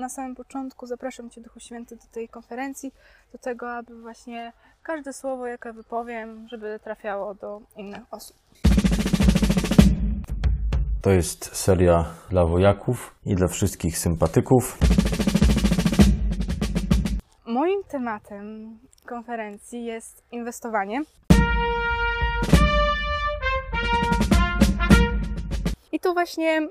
na samym początku zapraszam Cię, Duchu Święty, do tej konferencji, do tego, aby właśnie każde słowo, jakie wypowiem, żeby trafiało do innych osób. To jest seria dla wojaków i dla wszystkich sympatyków. Moim tematem konferencji jest inwestowanie. I tu właśnie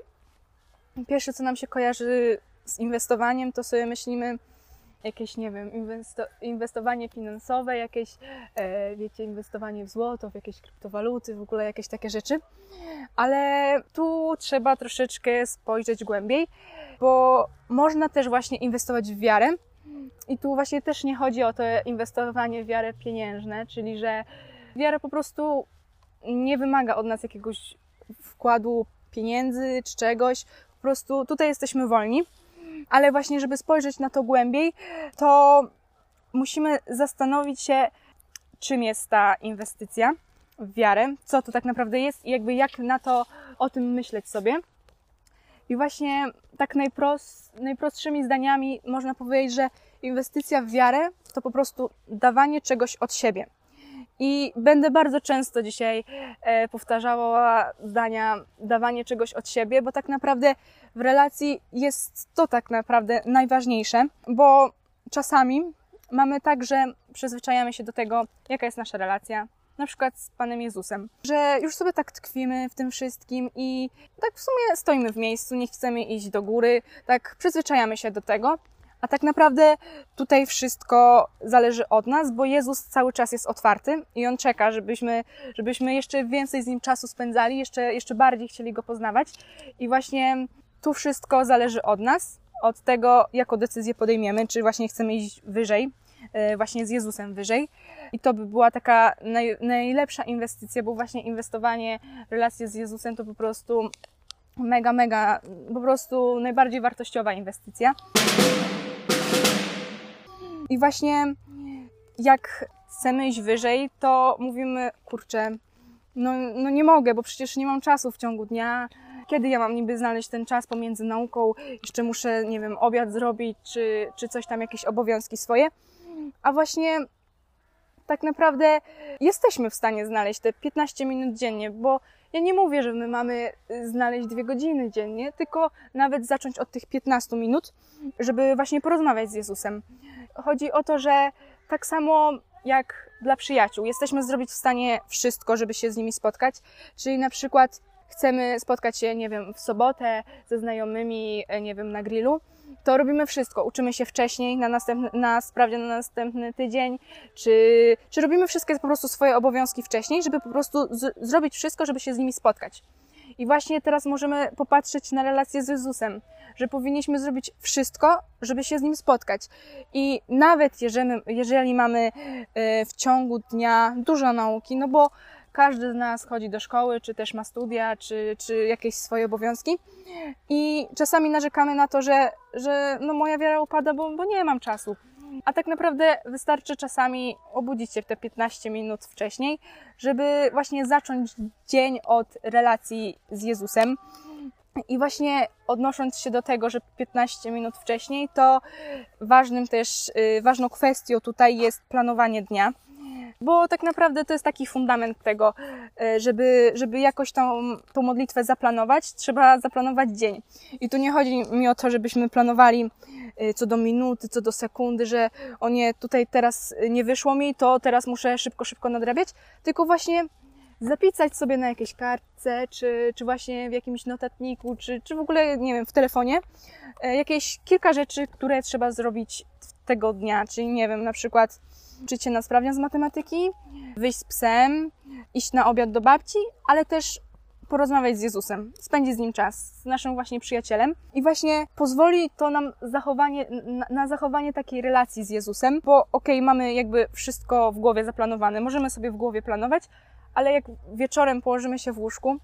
pierwsze, co nam się kojarzy z inwestowaniem, to sobie myślimy jakieś, nie wiem, inwesto inwestowanie finansowe, jakieś, e, wiecie, inwestowanie w złoto, w jakieś kryptowaluty, w ogóle jakieś takie rzeczy. Ale tu trzeba troszeczkę spojrzeć głębiej, bo można też właśnie inwestować w wiarę. I tu właśnie też nie chodzi o to inwestowanie w wiarę pieniężne, czyli że wiara po prostu nie wymaga od nas jakiegoś wkładu pieniędzy czy czegoś. Po prostu tutaj jesteśmy wolni. Ale właśnie, żeby spojrzeć na to głębiej, to musimy zastanowić się, czym jest ta inwestycja w wiarę, co to tak naprawdę jest i jakby jak na to o tym myśleć sobie. I właśnie tak najprost, najprostszymi zdaniami można powiedzieć, że inwestycja w wiarę to po prostu dawanie czegoś od siebie. I będę bardzo często dzisiaj e, powtarzała zdania dawanie czegoś od siebie, bo tak naprawdę w relacji jest to tak naprawdę najważniejsze, bo czasami mamy tak, że przyzwyczajamy się do tego, jaka jest nasza relacja, na przykład z Panem Jezusem, że już sobie tak tkwimy w tym wszystkim i tak w sumie stoimy w miejscu, nie chcemy iść do góry, tak przyzwyczajamy się do tego, a tak naprawdę tutaj wszystko zależy od nas, bo Jezus cały czas jest otwarty i On czeka, żebyśmy, żebyśmy jeszcze więcej z Nim czasu spędzali, jeszcze, jeszcze bardziej chcieli Go poznawać. I właśnie tu wszystko zależy od nas, od tego, jaką decyzję podejmiemy, czy właśnie chcemy iść wyżej, e, właśnie z Jezusem wyżej. I to by była taka naj, najlepsza inwestycja, bo właśnie inwestowanie w relacje z Jezusem to po prostu mega, mega, po prostu najbardziej wartościowa inwestycja. I właśnie jak chcemy iść wyżej, to mówimy, kurczę, no, no nie mogę, bo przecież nie mam czasu w ciągu dnia. Kiedy ja mam niby znaleźć ten czas pomiędzy nauką, jeszcze muszę, nie wiem, obiad zrobić, czy, czy coś tam, jakieś obowiązki swoje. A właśnie tak naprawdę jesteśmy w stanie znaleźć te 15 minut dziennie, bo ja nie mówię, że my mamy znaleźć dwie godziny dziennie, tylko nawet zacząć od tych 15 minut, żeby właśnie porozmawiać z Jezusem chodzi o to, że tak samo jak dla przyjaciół, jesteśmy zrobić w stanie wszystko, żeby się z nimi spotkać. Czyli na przykład chcemy spotkać się, nie wiem, w sobotę ze znajomymi, e, nie wiem, na grillu, to robimy wszystko. Uczymy się wcześniej na, następny, na sprawdzie na następny tydzień, czy, czy robimy wszystkie po prostu swoje obowiązki wcześniej, żeby po prostu z, zrobić wszystko, żeby się z nimi spotkać. I właśnie teraz możemy popatrzeć na relację z Jezusem, że powinniśmy zrobić wszystko, żeby się z Nim spotkać. I nawet jeżeli, jeżeli mamy e, w ciągu dnia dużo nauki, no bo każdy z nas chodzi do szkoły, czy też ma studia, czy, czy jakieś swoje obowiązki. I czasami narzekamy na to, że, że no moja wiara upada, bo, bo nie mam czasu. A tak naprawdę wystarczy czasami obudzić się w te 15 minut wcześniej, żeby właśnie zacząć dzień od relacji z Jezusem. I właśnie odnosząc się do tego, że 15 minut wcześniej, to ważnym też, y, ważną kwestią tutaj jest planowanie dnia bo tak naprawdę to jest taki fundament tego, y, żeby, żeby jakoś tą, tą modlitwę zaplanować, trzeba zaplanować dzień. I tu nie chodzi mi o to, żebyśmy planowali Y, co do minuty, co do sekundy, że o nie, tutaj teraz nie wyszło mi, to teraz muszę szybko, szybko nadrabiać, tylko właśnie zapisać sobie na jakiejś kartce, czy, czy właśnie w jakimś notatniku, czy, czy w ogóle, nie wiem, w telefonie, y, jakieś kilka rzeczy, które trzeba zrobić tego dnia, czyli nie wiem, na przykład uczyć na sprawdzian z matematyki, wyjść z psem, iść na obiad do babci, ale też porozmawiać z Jezusem, spędzić z Nim czas, z naszym właśnie przyjacielem i właśnie pozwoli to nam zachowanie, na, na zachowanie takiej relacji z Jezusem, bo okej, okay, mamy jakby wszystko w głowie zaplanowane, możemy sobie w głowie planować, ale jak wieczorem położymy się w łóżku,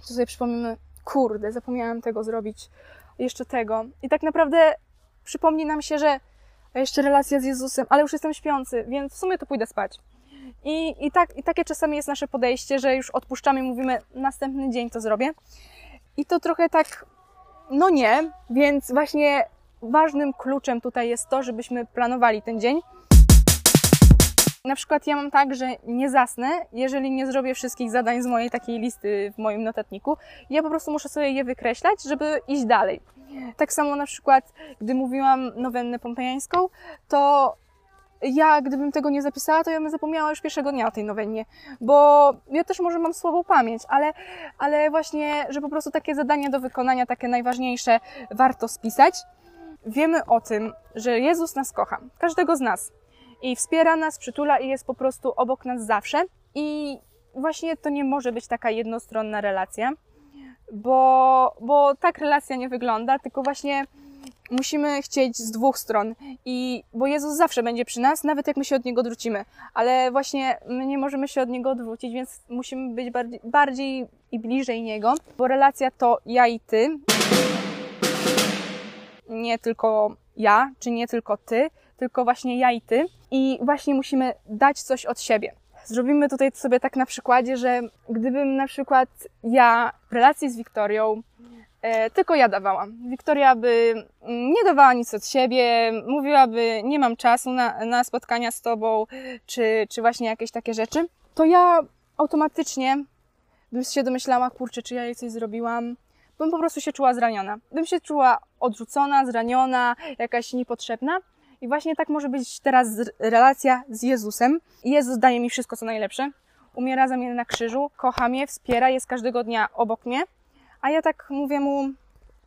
to sobie przypomnimy, kurde, zapomniałem tego zrobić, jeszcze tego. I tak naprawdę przypomni nam się, że jeszcze relacja z Jezusem, ale już jestem śpiący, więc w sumie to pójdę spać. I, i, tak, I takie czasami jest nasze podejście, że już odpuszczamy i mówimy, następny dzień to zrobię. I to trochę tak, no nie, więc właśnie ważnym kluczem tutaj jest to, żebyśmy planowali ten dzień. Na przykład ja mam tak, że nie zasnę, jeżeli nie zrobię wszystkich zadań z mojej takiej listy w moim notatniku. Ja po prostu muszę sobie je wykreślać, żeby iść dalej. Tak samo na przykład, gdy mówiłam nowennę pompejańską, to ja, gdybym tego nie zapisała, to ja bym zapomniała już pierwszego dnia o tej nowennie, bo ja też może mam słabą pamięć, ale, ale właśnie, że po prostu takie zadania do wykonania, takie najważniejsze, warto spisać. Wiemy o tym, że Jezus nas kocha, każdego z nas i wspiera nas, przytula i jest po prostu obok nas zawsze. I właśnie to nie może być taka jednostronna relacja, bo, bo tak relacja nie wygląda, tylko właśnie musimy chcieć z dwóch stron. I bo Jezus zawsze będzie przy nas, nawet jak my się od niego odwrócimy. Ale właśnie my nie możemy się od niego odwrócić, więc musimy być bardziej, bardziej i bliżej niego, bo relacja to ja i ty. Nie tylko ja, czy nie tylko ty, tylko właśnie ja i ty. I właśnie musimy dać coś od siebie. Zrobimy tutaj sobie tak na przykładzie, że gdybym na przykład ja w relacji z Wiktorią e, tylko ja dawałam. Wiktoria by nie dawała nic od siebie, mówiłaby nie mam czasu na, na spotkania z tobą, czy, czy właśnie jakieś takie rzeczy, to ja automatycznie bym się domyślała, kurczę, czy ja jej coś zrobiłam, bym po prostu się czuła zraniona. Bym się czuła odrzucona, zraniona, jakaś niepotrzebna. I właśnie tak może być teraz relacja z Jezusem. Jezus daje mi wszystko, co najlepsze. Umiera za mnie na krzyżu, kocha mnie, wspiera, jest każdego dnia obok mnie. A ja tak mówię mu,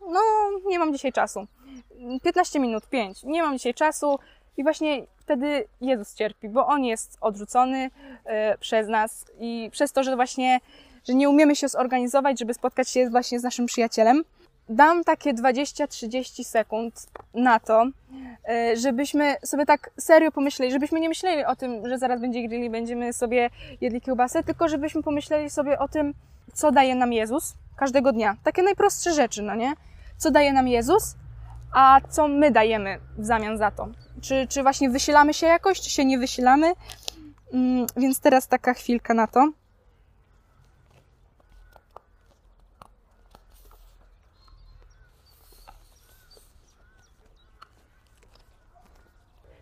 no nie mam dzisiaj czasu. 15 minut, 5. Nie mam dzisiaj czasu. I właśnie wtedy Jezus cierpi, bo On jest odrzucony y, przez nas i przez to, że właśnie, że nie umiemy się zorganizować, żeby spotkać się właśnie z naszym przyjacielem. Dam takie 20-30 sekund na to, y, żebyśmy sobie tak serio pomyśleli, żebyśmy nie myśleli o tym, że zaraz będzie grill i będziemy sobie jedli kiełbasę, tylko żebyśmy pomyśleli sobie o tym, co daje nam Jezus każdego dnia. Takie najprostsze rzeczy, no nie? Co daje nam Jezus, a co my dajemy w zamian za to. Czy, czy właśnie wysilamy się jakoś, czy się nie wysilamy? Mm, więc teraz taka chwilka na to.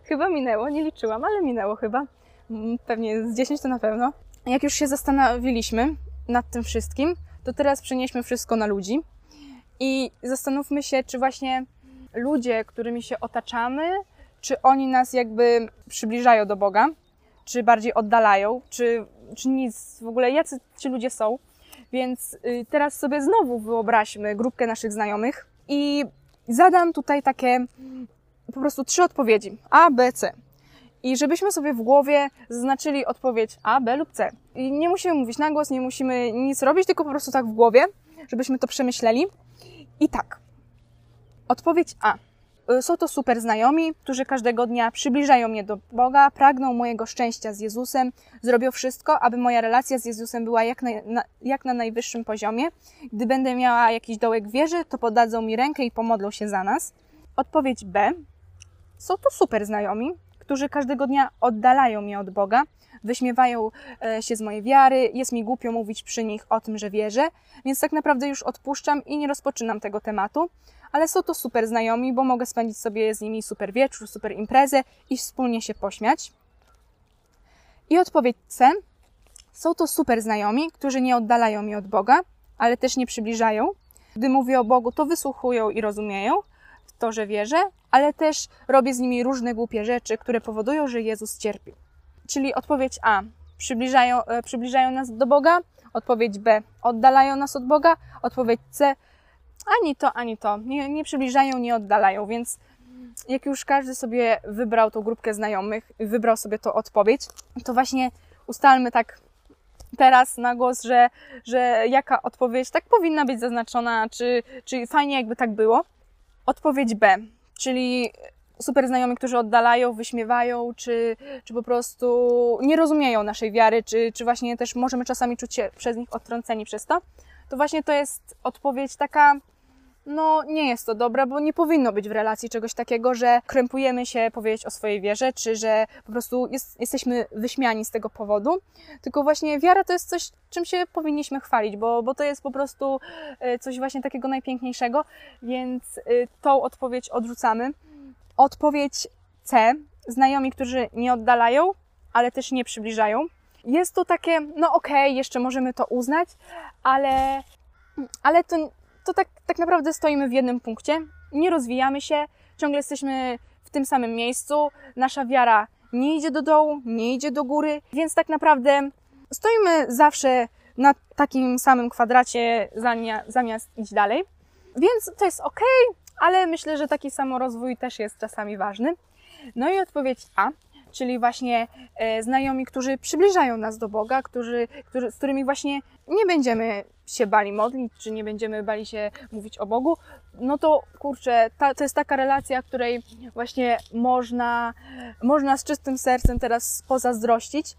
Chyba minęło, nie liczyłam, ale minęło chyba. Mm, Pewnie z 10 to na pewno. Jak już się zastanowiliśmy nad tym wszystkim, to teraz przenieśmy wszystko na ludzi i zastanówmy się, czy właśnie ludzie, którymi się otaczamy, czy oni nas jakby przybliżają do Boga, czy bardziej oddalają, czy, czy nic, w ogóle jacy ci ludzie są. Więc y, teraz sobie znowu wyobraźmy grupkę naszych znajomych i zadam tutaj takie po prostu trzy odpowiedzi A, B, C. I żebyśmy sobie w głowie zaznaczyli odpowiedź A, B lub C. I nie musimy mówić na głos, nie musimy nic robić, tylko po prostu tak w głowie, żebyśmy to przemyśleli. I tak. Odpowiedź A. Y, Są to super znajomi, którzy każdego dnia przybliżają mnie do Boga, pragną mojego szczęścia z Jezusem, zrobią wszystko, aby moja relacja z Jezusem była jak, naj, na, jak na najwyższym poziomie. Gdy będę miała jakiś dołek wierzy, to podadzą mi rękę i pomodlą się za nas. Odpowiedź B. Są to super znajomi, którzy każdego dnia oddalają mnie od Boga, wyśmiewają e, się z mojej wiary, jest mi głupio mówić przy nich o tym, że wierzę, więc tak naprawdę już odpuszczam i nie rozpoczynam tego tematu, ale są to super znajomi, bo mogę spędzić sobie z nimi super wieczór, super imprezę i wspólnie się pośmiać. I odpowiedź C. Są to super znajomi, którzy nie oddalają mnie od Boga, ale też nie przybliżają. Gdy mówię o Bogu, to wysłuchują i rozumieją to, że wierzę, ale też robię z nimi różne głupie rzeczy, które powodują, że Jezus cierpi. Czyli odpowiedź A. Przybliżają, e, przybliżają nas do Boga. Odpowiedź B. Oddalają nas od Boga. Odpowiedź C. Ani to, ani to. Nie, nie przybliżają, nie oddalają. Więc jak już każdy sobie wybrał tą grupkę znajomych, wybrał sobie tą odpowiedź, to właśnie ustalmy tak teraz na głos, że, że jaka odpowiedź tak powinna być zaznaczona, czy, czy fajnie jakby tak było. Odpowiedź B, czyli super znajomi, którzy oddalają, wyśmiewają, czy, czy po prostu nie rozumieją naszej wiary, czy, czy właśnie też możemy czasami czuć się przez nich odtrąceni przez to, to właśnie to jest odpowiedź taka no nie jest to dobre, bo nie powinno być w relacji czegoś takiego, że krępujemy się powiedzieć o swojej wierze, czy że po prostu jest, jesteśmy wyśmiani z tego powodu. Tylko właśnie wiara to jest coś, czym się powinniśmy chwalić, bo, bo to jest po prostu e, coś właśnie takiego najpiękniejszego, więc e, tą odpowiedź odrzucamy. Odpowiedź C. Znajomi, którzy nie oddalają, ale też nie przybliżają. Jest to takie, no okej, okay, jeszcze możemy to uznać, ale, ale to, to tak, tak naprawdę stoimy w jednym punkcie, nie rozwijamy się, ciągle jesteśmy w tym samym miejscu, nasza wiara nie idzie do dołu, nie idzie do góry, więc tak naprawdę stoimy zawsze na takim samym kwadracie zamiast iść dalej. Więc to jest ok, ale myślę, że taki samorozwój też jest czasami ważny. No i odpowiedź A, czyli właśnie e, znajomi, którzy przybliżają nas do Boga, którzy, którzy, z którymi właśnie nie będziemy się bali modlić, czy nie będziemy bali się mówić o Bogu, no to kurczę, ta, to jest taka relacja, której właśnie można, można z czystym sercem teraz pozazdrościć,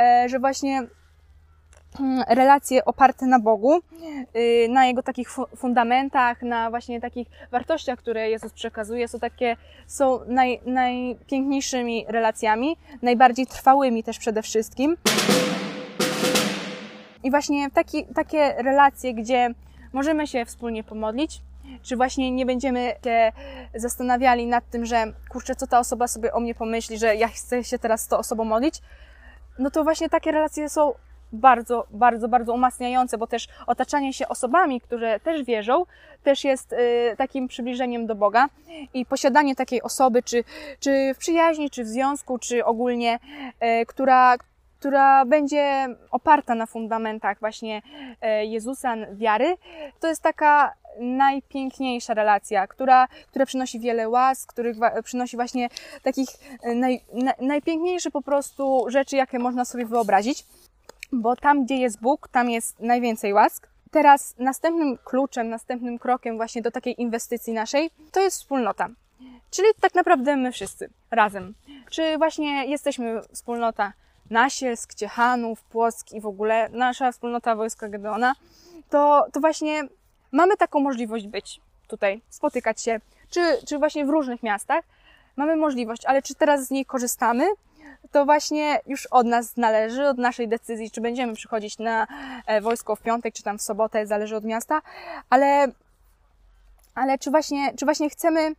e, że właśnie mm, relacje oparte na Bogu, y, na Jego takich fundamentach, na właśnie takich wartościach, które Jezus przekazuje, są takie, są naj, najpiękniejszymi relacjami, najbardziej trwałymi też przede wszystkim. I właśnie taki, takie relacje, gdzie możemy się wspólnie pomodlić, czy właśnie nie będziemy się zastanawiali nad tym, że kurczę, co ta osoba sobie o mnie pomyśli, że ja chcę się teraz z tą osobą modlić, no to właśnie takie relacje są bardzo, bardzo, bardzo umacniające, bo też otaczanie się osobami, które też wierzą, też jest y, takim przybliżeniem do Boga. I posiadanie takiej osoby, czy, czy w przyjaźni, czy w związku, czy ogólnie, y, która, która będzie oparta na fundamentach właśnie e, Jezusa, wiary, to jest taka najpiękniejsza relacja, która, która przynosi wiele łask, których przynosi właśnie takich e, naj, na, najpiękniejsze po prostu rzeczy, jakie można sobie wyobrazić, bo tam, gdzie jest Bóg, tam jest najwięcej łask. Teraz następnym kluczem, następnym krokiem właśnie do takiej inwestycji naszej, to jest wspólnota. Czyli tak naprawdę my wszyscy razem. Czy właśnie jesteśmy wspólnota Nasielsk, Ciechanów, Płock i w ogóle nasza wspólnota Wojska Gedeona, to, to właśnie mamy taką możliwość być tutaj, spotykać się, czy, czy właśnie w różnych miastach. Mamy możliwość, ale czy teraz z niej korzystamy, to właśnie już od nas należy, od naszej decyzji, czy będziemy przychodzić na e, wojsko w piątek, czy tam w sobotę, zależy od miasta, ale, ale czy, właśnie, czy właśnie chcemy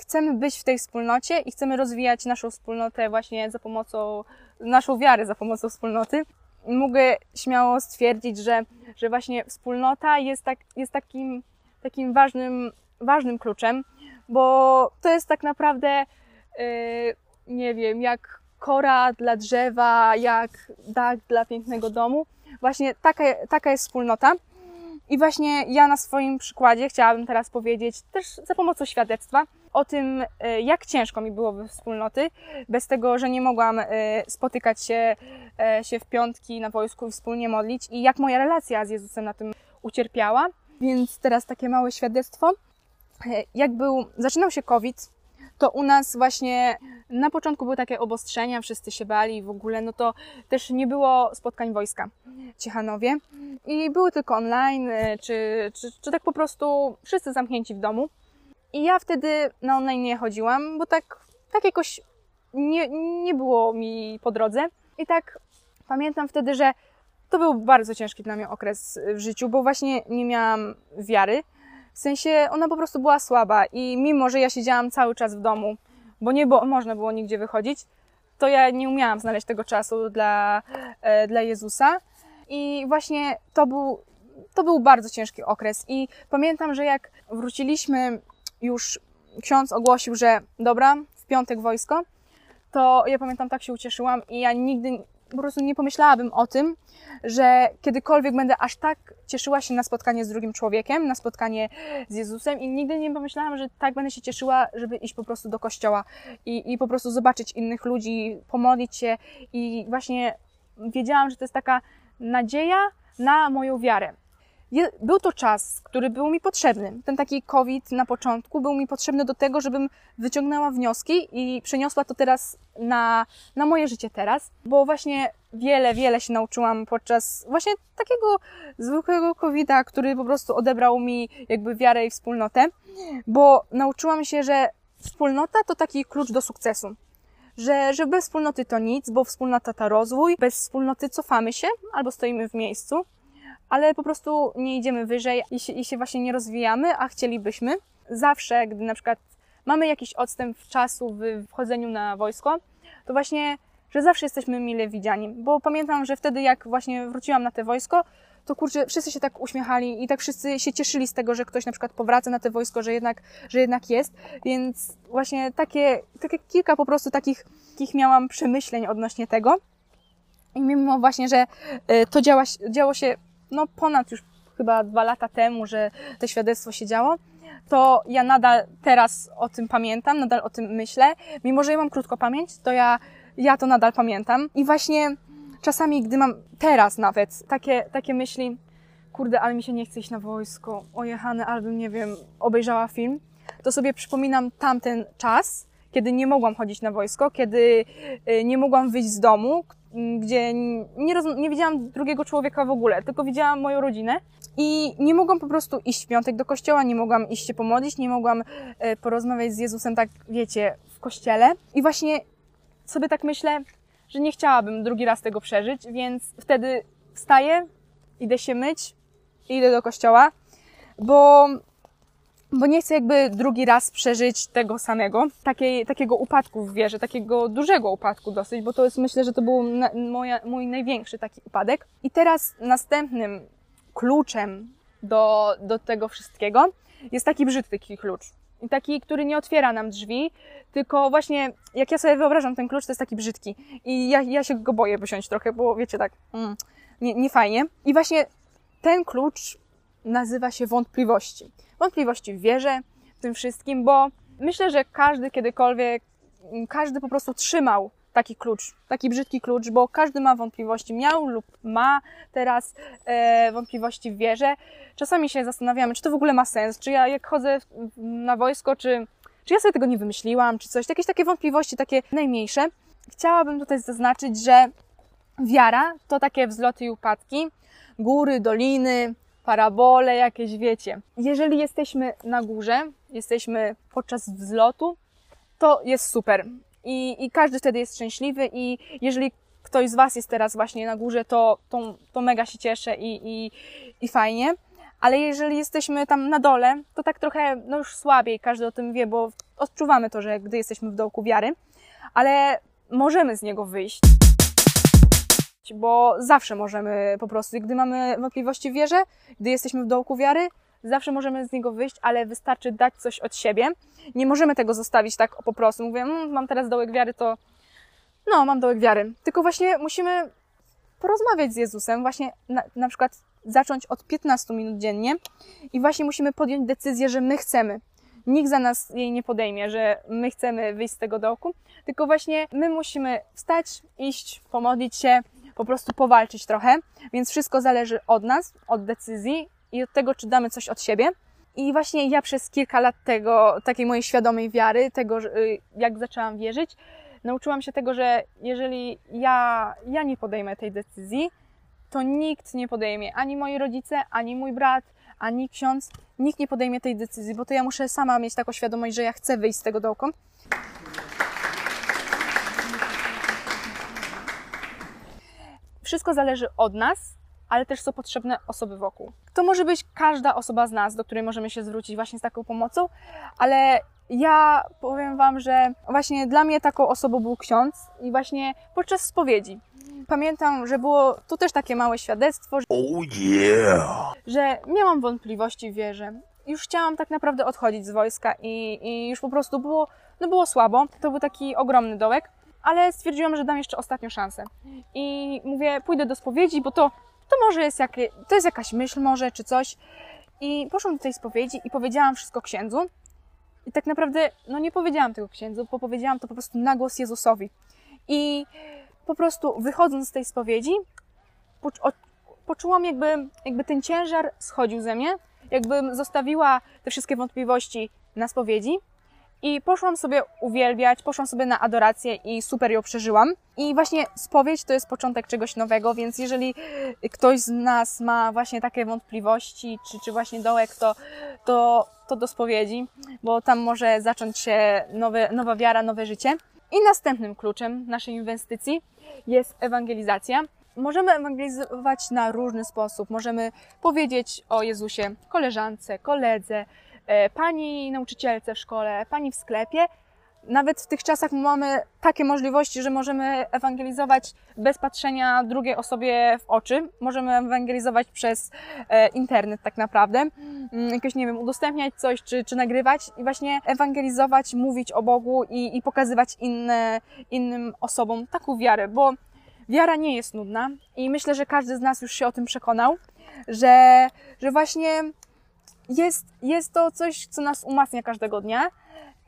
chcemy być w tej wspólnocie i chcemy rozwijać naszą wspólnotę właśnie za pomocą, naszą wiarę za pomocą wspólnoty. Mogę śmiało stwierdzić, że, że właśnie wspólnota jest, tak, jest takim, takim ważnym, ważnym kluczem, bo to jest tak naprawdę, yy, nie wiem, jak kora dla drzewa, jak dach dla pięknego domu. Właśnie taka, taka jest wspólnota. I właśnie ja na swoim przykładzie chciałabym teraz powiedzieć, też za pomocą świadectwa, o tym, e, jak ciężko mi było we wspólnoty, bez tego, że nie mogłam e, spotykać się, e, się w piątki na wojsku i wspólnie modlić i jak moja relacja z Jezusem na tym ucierpiała. Więc teraz takie małe świadectwo. Jak był, zaczynał się COVID, to u nas właśnie na początku były takie obostrzenia, wszyscy się bali w ogóle, no to też nie było spotkań wojska Ciechanowie i były tylko online, czy, czy, czy tak po prostu wszyscy zamknięci w domu. I ja wtedy na online nie chodziłam, bo tak, tak jakoś nie, nie było mi po drodze. I tak pamiętam wtedy, że to był bardzo ciężki dla mnie okres w życiu, bo właśnie nie miałam wiary. W sensie ona po prostu była słaba i mimo, że ja siedziałam cały czas w domu, bo nie było, można było nigdzie wychodzić, to ja nie umiałam znaleźć tego czasu dla, e, dla Jezusa. I właśnie to był, to był bardzo ciężki okres. I pamiętam, że jak wróciliśmy już ksiądz ogłosił, że dobra, w piątek wojsko, to ja pamiętam, tak się ucieszyłam i ja nigdy po prostu nie pomyślałabym o tym, że kiedykolwiek będę aż tak cieszyła się na spotkanie z drugim człowiekiem, na spotkanie z Jezusem i nigdy nie pomyślałam, że tak będę się cieszyła, żeby iść po prostu do kościoła i, i po prostu zobaczyć innych ludzi, pomodlić się i właśnie wiedziałam, że to jest taka nadzieja na moją wiarę. Był to czas, który był mi potrzebny. Ten taki COVID na początku był mi potrzebny do tego, żebym wyciągnęła wnioski i przeniosła to teraz na, na moje życie teraz, bo właśnie wiele, wiele się nauczyłam podczas właśnie takiego zwykłego COVID-a, który po prostu odebrał mi jakby wiarę i wspólnotę, bo nauczyłam się, że wspólnota to taki klucz do sukcesu. Że, że bez wspólnoty to nic, bo wspólnota to rozwój, bez wspólnoty cofamy się albo stoimy w miejscu ale po prostu nie idziemy wyżej i się, i się właśnie nie rozwijamy, a chcielibyśmy. Zawsze, gdy na przykład mamy jakiś odstęp czasu w wchodzeniu na wojsko, to właśnie, że zawsze jesteśmy mile widziani. Bo pamiętam, że wtedy jak właśnie wróciłam na te wojsko, to kurczę, wszyscy się tak uśmiechali i tak wszyscy się cieszyli z tego, że ktoś na przykład powraca na te wojsko, że jednak, że jednak jest. Więc właśnie takie, takie kilka po prostu takich, takich miałam przemyśleń odnośnie tego. I mimo właśnie, że y, to działa, działo się no ponad już chyba dwa lata temu, że to świadectwo się działo, to ja nadal teraz o tym pamiętam, nadal o tym myślę. Mimo, że ja mam krótko pamięć, to ja, ja to nadal pamiętam. I właśnie czasami, gdy mam teraz nawet takie, takie myśli, kurde, ale mi się nie chce iść na wojsko, ojechane, albym, nie wiem, obejrzała film, to sobie przypominam tamten czas, kiedy nie mogłam chodzić na wojsko, kiedy y, nie mogłam wyjść z domu, gdzie nie, roz, nie widziałam drugiego człowieka w ogóle, tylko widziałam moją rodzinę i nie mogłam po prostu iść w piątek do kościoła, nie mogłam iść się pomodlić, nie mogłam e, porozmawiać z Jezusem tak, wiecie, w kościele. I właśnie sobie tak myślę, że nie chciałabym drugi raz tego przeżyć, więc wtedy wstaję, idę się myć idę do kościoła, bo bo nie chcę jakby drugi raz przeżyć tego samego, takiej, takiego upadku w wierze, takiego dużego upadku dosyć, bo to jest, myślę, że to był na, moja, mój największy taki upadek. I teraz następnym kluczem do, do tego wszystkiego jest taki brzydki klucz. I taki, który nie otwiera nam drzwi, tylko właśnie, jak ja sobie wyobrażam ten klucz, to jest taki brzydki. I ja, ja się go boję wysiąść trochę, bo wiecie, tak, mm, nie, nie fajnie. I właśnie ten klucz nazywa się wątpliwości wątpliwości w wierze, w tym wszystkim, bo myślę, że każdy kiedykolwiek, każdy po prostu trzymał taki klucz, taki brzydki klucz, bo każdy ma wątpliwości, miał lub ma teraz e, wątpliwości w wierze. Czasami się zastanawiamy, czy to w ogóle ma sens, czy ja jak chodzę na wojsko, czy, czy ja sobie tego nie wymyśliłam, czy coś, jakieś takie wątpliwości, takie najmniejsze. Chciałabym tutaj zaznaczyć, że wiara to takie wzloty i upadki, góry, doliny, parabole jakieś, wiecie. Jeżeli jesteśmy na górze, jesteśmy podczas wzlotu, to jest super. I, i każdy wtedy jest szczęśliwy i jeżeli ktoś z Was jest teraz właśnie na górze, to, to, to mega się cieszę i, i, i fajnie. Ale jeżeli jesteśmy tam na dole, to tak trochę no już słabiej, każdy o tym wie, bo odczuwamy to, że gdy jesteśmy w dołku wiary, ale możemy z niego wyjść bo zawsze możemy po prostu, gdy mamy wątpliwości w wierze, gdy jesteśmy w dołku wiary, zawsze możemy z niego wyjść, ale wystarczy dać coś od siebie. Nie możemy tego zostawić tak po prostu. Mówię, mmm, mam teraz dołek wiary, to no, mam dołek wiary. Tylko właśnie musimy porozmawiać z Jezusem, właśnie na, na przykład zacząć od 15 minut dziennie i właśnie musimy podjąć decyzję, że my chcemy. Nikt za nas jej nie podejmie, że my chcemy wyjść z tego dołku, tylko właśnie my musimy wstać, iść, pomodlić się, po prostu powalczyć trochę, więc wszystko zależy od nas, od decyzji i od tego, czy damy coś od siebie. I właśnie ja przez kilka lat tego, takiej mojej świadomej wiary, tego, y, jak zaczęłam wierzyć, nauczyłam się tego, że jeżeli ja, ja nie podejmę tej decyzji, to nikt nie podejmie, ani moi rodzice, ani mój brat, ani ksiądz, nikt nie podejmie tej decyzji, bo to ja muszę sama mieć taką świadomość, że ja chcę wyjść z tego dołka. Wszystko zależy od nas, ale też są potrzebne osoby wokół. To może być każda osoba z nas, do której możemy się zwrócić właśnie z taką pomocą, ale ja powiem Wam, że właśnie dla mnie taką osobą był ksiądz i właśnie podczas spowiedzi. Pamiętam, że było tu też takie małe świadectwo, że, oh yeah. że miałam wątpliwości w wierze. Już chciałam tak naprawdę odchodzić z wojska i, i już po prostu było, no było słabo. To był taki ogromny dołek ale stwierdziłam, że dam jeszcze ostatnią szansę. I mówię, pójdę do spowiedzi, bo to, to może jest, jakie, to jest jakaś myśl może, czy coś. I poszłam do tej spowiedzi i powiedziałam wszystko księdzu. I tak naprawdę, no nie powiedziałam tego księdzu, bo powiedziałam to po prostu na głos Jezusowi. I po prostu wychodząc z tej spowiedzi, poczułam jakby, jakby ten ciężar schodził ze mnie, jakbym zostawiła te wszystkie wątpliwości na spowiedzi i poszłam sobie uwielbiać, poszłam sobie na adorację i super ją przeżyłam. I właśnie spowiedź to jest początek czegoś nowego, więc jeżeli ktoś z nas ma właśnie takie wątpliwości, czy, czy właśnie dołek, to, to, to do spowiedzi, bo tam może zacząć się nowe, nowa wiara, nowe życie. I następnym kluczem naszej inwestycji jest ewangelizacja. Możemy ewangelizować na różny sposób. Możemy powiedzieć o Jezusie koleżance, koledze, pani nauczycielce w szkole, pani w sklepie. Nawet w tych czasach mamy takie możliwości, że możemy ewangelizować bez patrzenia drugiej osobie w oczy. Możemy ewangelizować przez e, internet tak naprawdę. Mm, Jakoś, nie wiem, udostępniać coś, czy, czy nagrywać i właśnie ewangelizować, mówić o Bogu i, i pokazywać inne, innym osobom taką wiarę, bo wiara nie jest nudna i myślę, że każdy z nas już się o tym przekonał, że, że właśnie jest, jest to coś, co nas umacnia każdego dnia.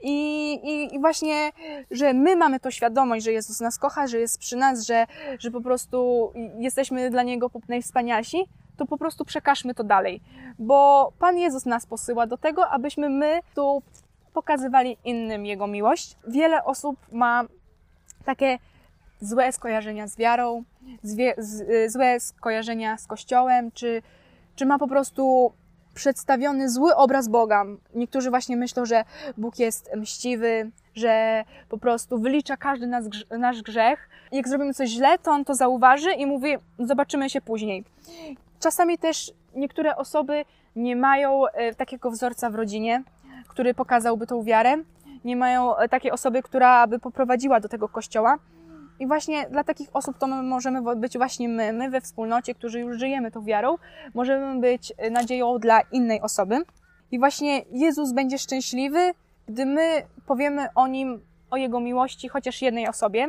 I, i, I właśnie, że my mamy to świadomość, że Jezus nas kocha, że jest przy nas, że, że po prostu jesteśmy dla Niego najwspanialsi, to po prostu przekażmy to dalej. Bo Pan Jezus nas posyła do tego, abyśmy my tu pokazywali innym Jego miłość. Wiele osób ma takie złe skojarzenia z wiarą, z, złe skojarzenia z Kościołem, czy, czy ma po prostu przedstawiony zły obraz Boga. Niektórzy właśnie myślą, że Bóg jest mściwy, że po prostu wylicza każdy nas, nasz grzech. Jak zrobimy coś źle, to on to zauważy i mówi: Zobaczymy się później. Czasami też niektóre osoby nie mają e, takiego wzorca w rodzinie, który pokazałby tą wiarę. Nie mają e, takiej osoby, która by poprowadziła do tego kościoła. I właśnie dla takich osób to my możemy być właśnie my, my we wspólnocie, którzy już żyjemy tą wiarą, możemy być nadzieją dla innej osoby. I właśnie Jezus będzie szczęśliwy, gdy my powiemy o Nim, o Jego miłości chociaż jednej osobie.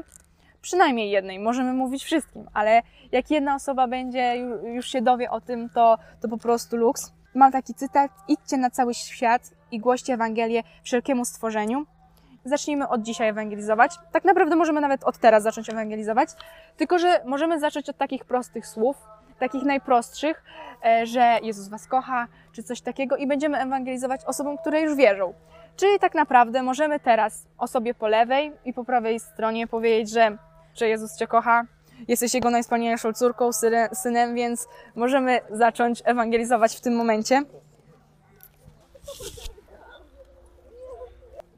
Przynajmniej jednej, możemy mówić wszystkim, ale jak jedna osoba będzie, już się dowie o tym, to, to po prostu luks. Mam taki cytat: idźcie na cały świat i głoście Ewangelię wszelkiemu stworzeniu zacznijmy od dzisiaj ewangelizować. Tak naprawdę możemy nawet od teraz zacząć ewangelizować, tylko że możemy zacząć od takich prostych słów, takich najprostszych, e, że Jezus Was kocha, czy coś takiego i będziemy ewangelizować osobom, które już wierzą. Czyli tak naprawdę możemy teraz osobie po lewej i po prawej stronie powiedzieć, że, że Jezus Cię kocha, jesteś Jego najwspanialszą córką, synem, więc możemy zacząć ewangelizować w tym momencie.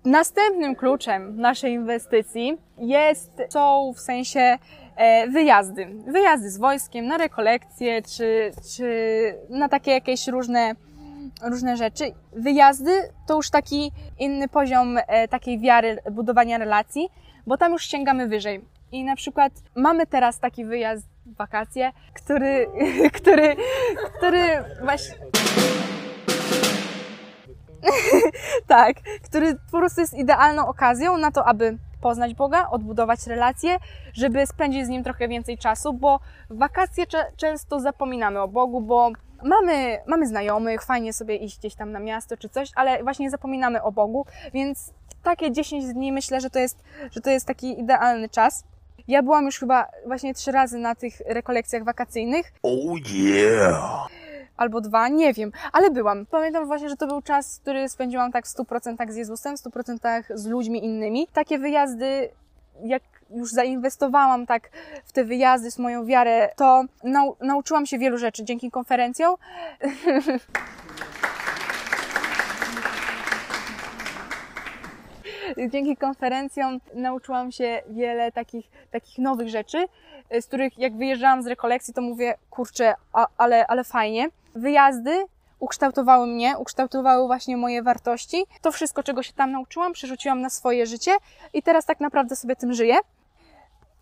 Następnym kluczem naszej inwestycji jest, są w sensie e, wyjazdy. Wyjazdy z wojskiem na rekolekcje, czy, czy na takie jakieś różne, różne rzeczy. Wyjazdy to już taki inny poziom e, takiej wiary, budowania relacji, bo tam już sięgamy wyżej. I na przykład mamy teraz taki wyjazd wakacje, który, który, który właśnie tak, który po prostu jest idealną okazją na to, aby poznać Boga, odbudować relacje, żeby spędzić z Nim trochę więcej czasu, bo w wakacje często zapominamy o Bogu, bo mamy, mamy znajomych, fajnie sobie iść gdzieś tam na miasto czy coś, ale właśnie zapominamy o Bogu, więc takie 10 dni myślę, że to jest, że to jest taki idealny czas. Ja byłam już chyba właśnie trzy razy na tych rekolekcjach wakacyjnych. Oh yeah! Albo dwa, nie wiem, ale byłam. Pamiętam właśnie, że to był czas, który spędziłam tak w 100% z Jezusem, w 100% z ludźmi innymi. Takie wyjazdy, jak już zainwestowałam tak w te wyjazdy, z moją wiarę, to nau nauczyłam się wielu rzeczy dzięki konferencjom. dzięki konferencjom nauczyłam się wiele takich, takich nowych rzeczy, z których jak wyjeżdżałam z rekolekcji, to mówię, kurczę, a, ale, ale fajnie wyjazdy ukształtowały mnie, ukształtowały właśnie moje wartości. To wszystko, czego się tam nauczyłam, przerzuciłam na swoje życie i teraz tak naprawdę sobie tym żyję.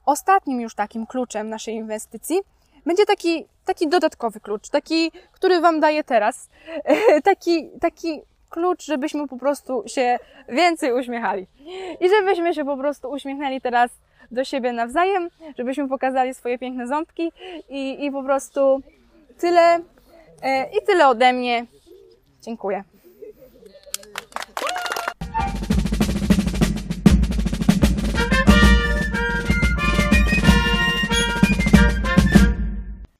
Ostatnim już takim kluczem naszej inwestycji będzie taki, taki dodatkowy klucz, taki, który Wam daję teraz. taki, taki klucz, żebyśmy po prostu się więcej uśmiechali. I żebyśmy się po prostu uśmiechnęli teraz do siebie nawzajem, żebyśmy pokazali swoje piękne ząbki i, i po prostu tyle I tyle ode mnie. Dziękuję.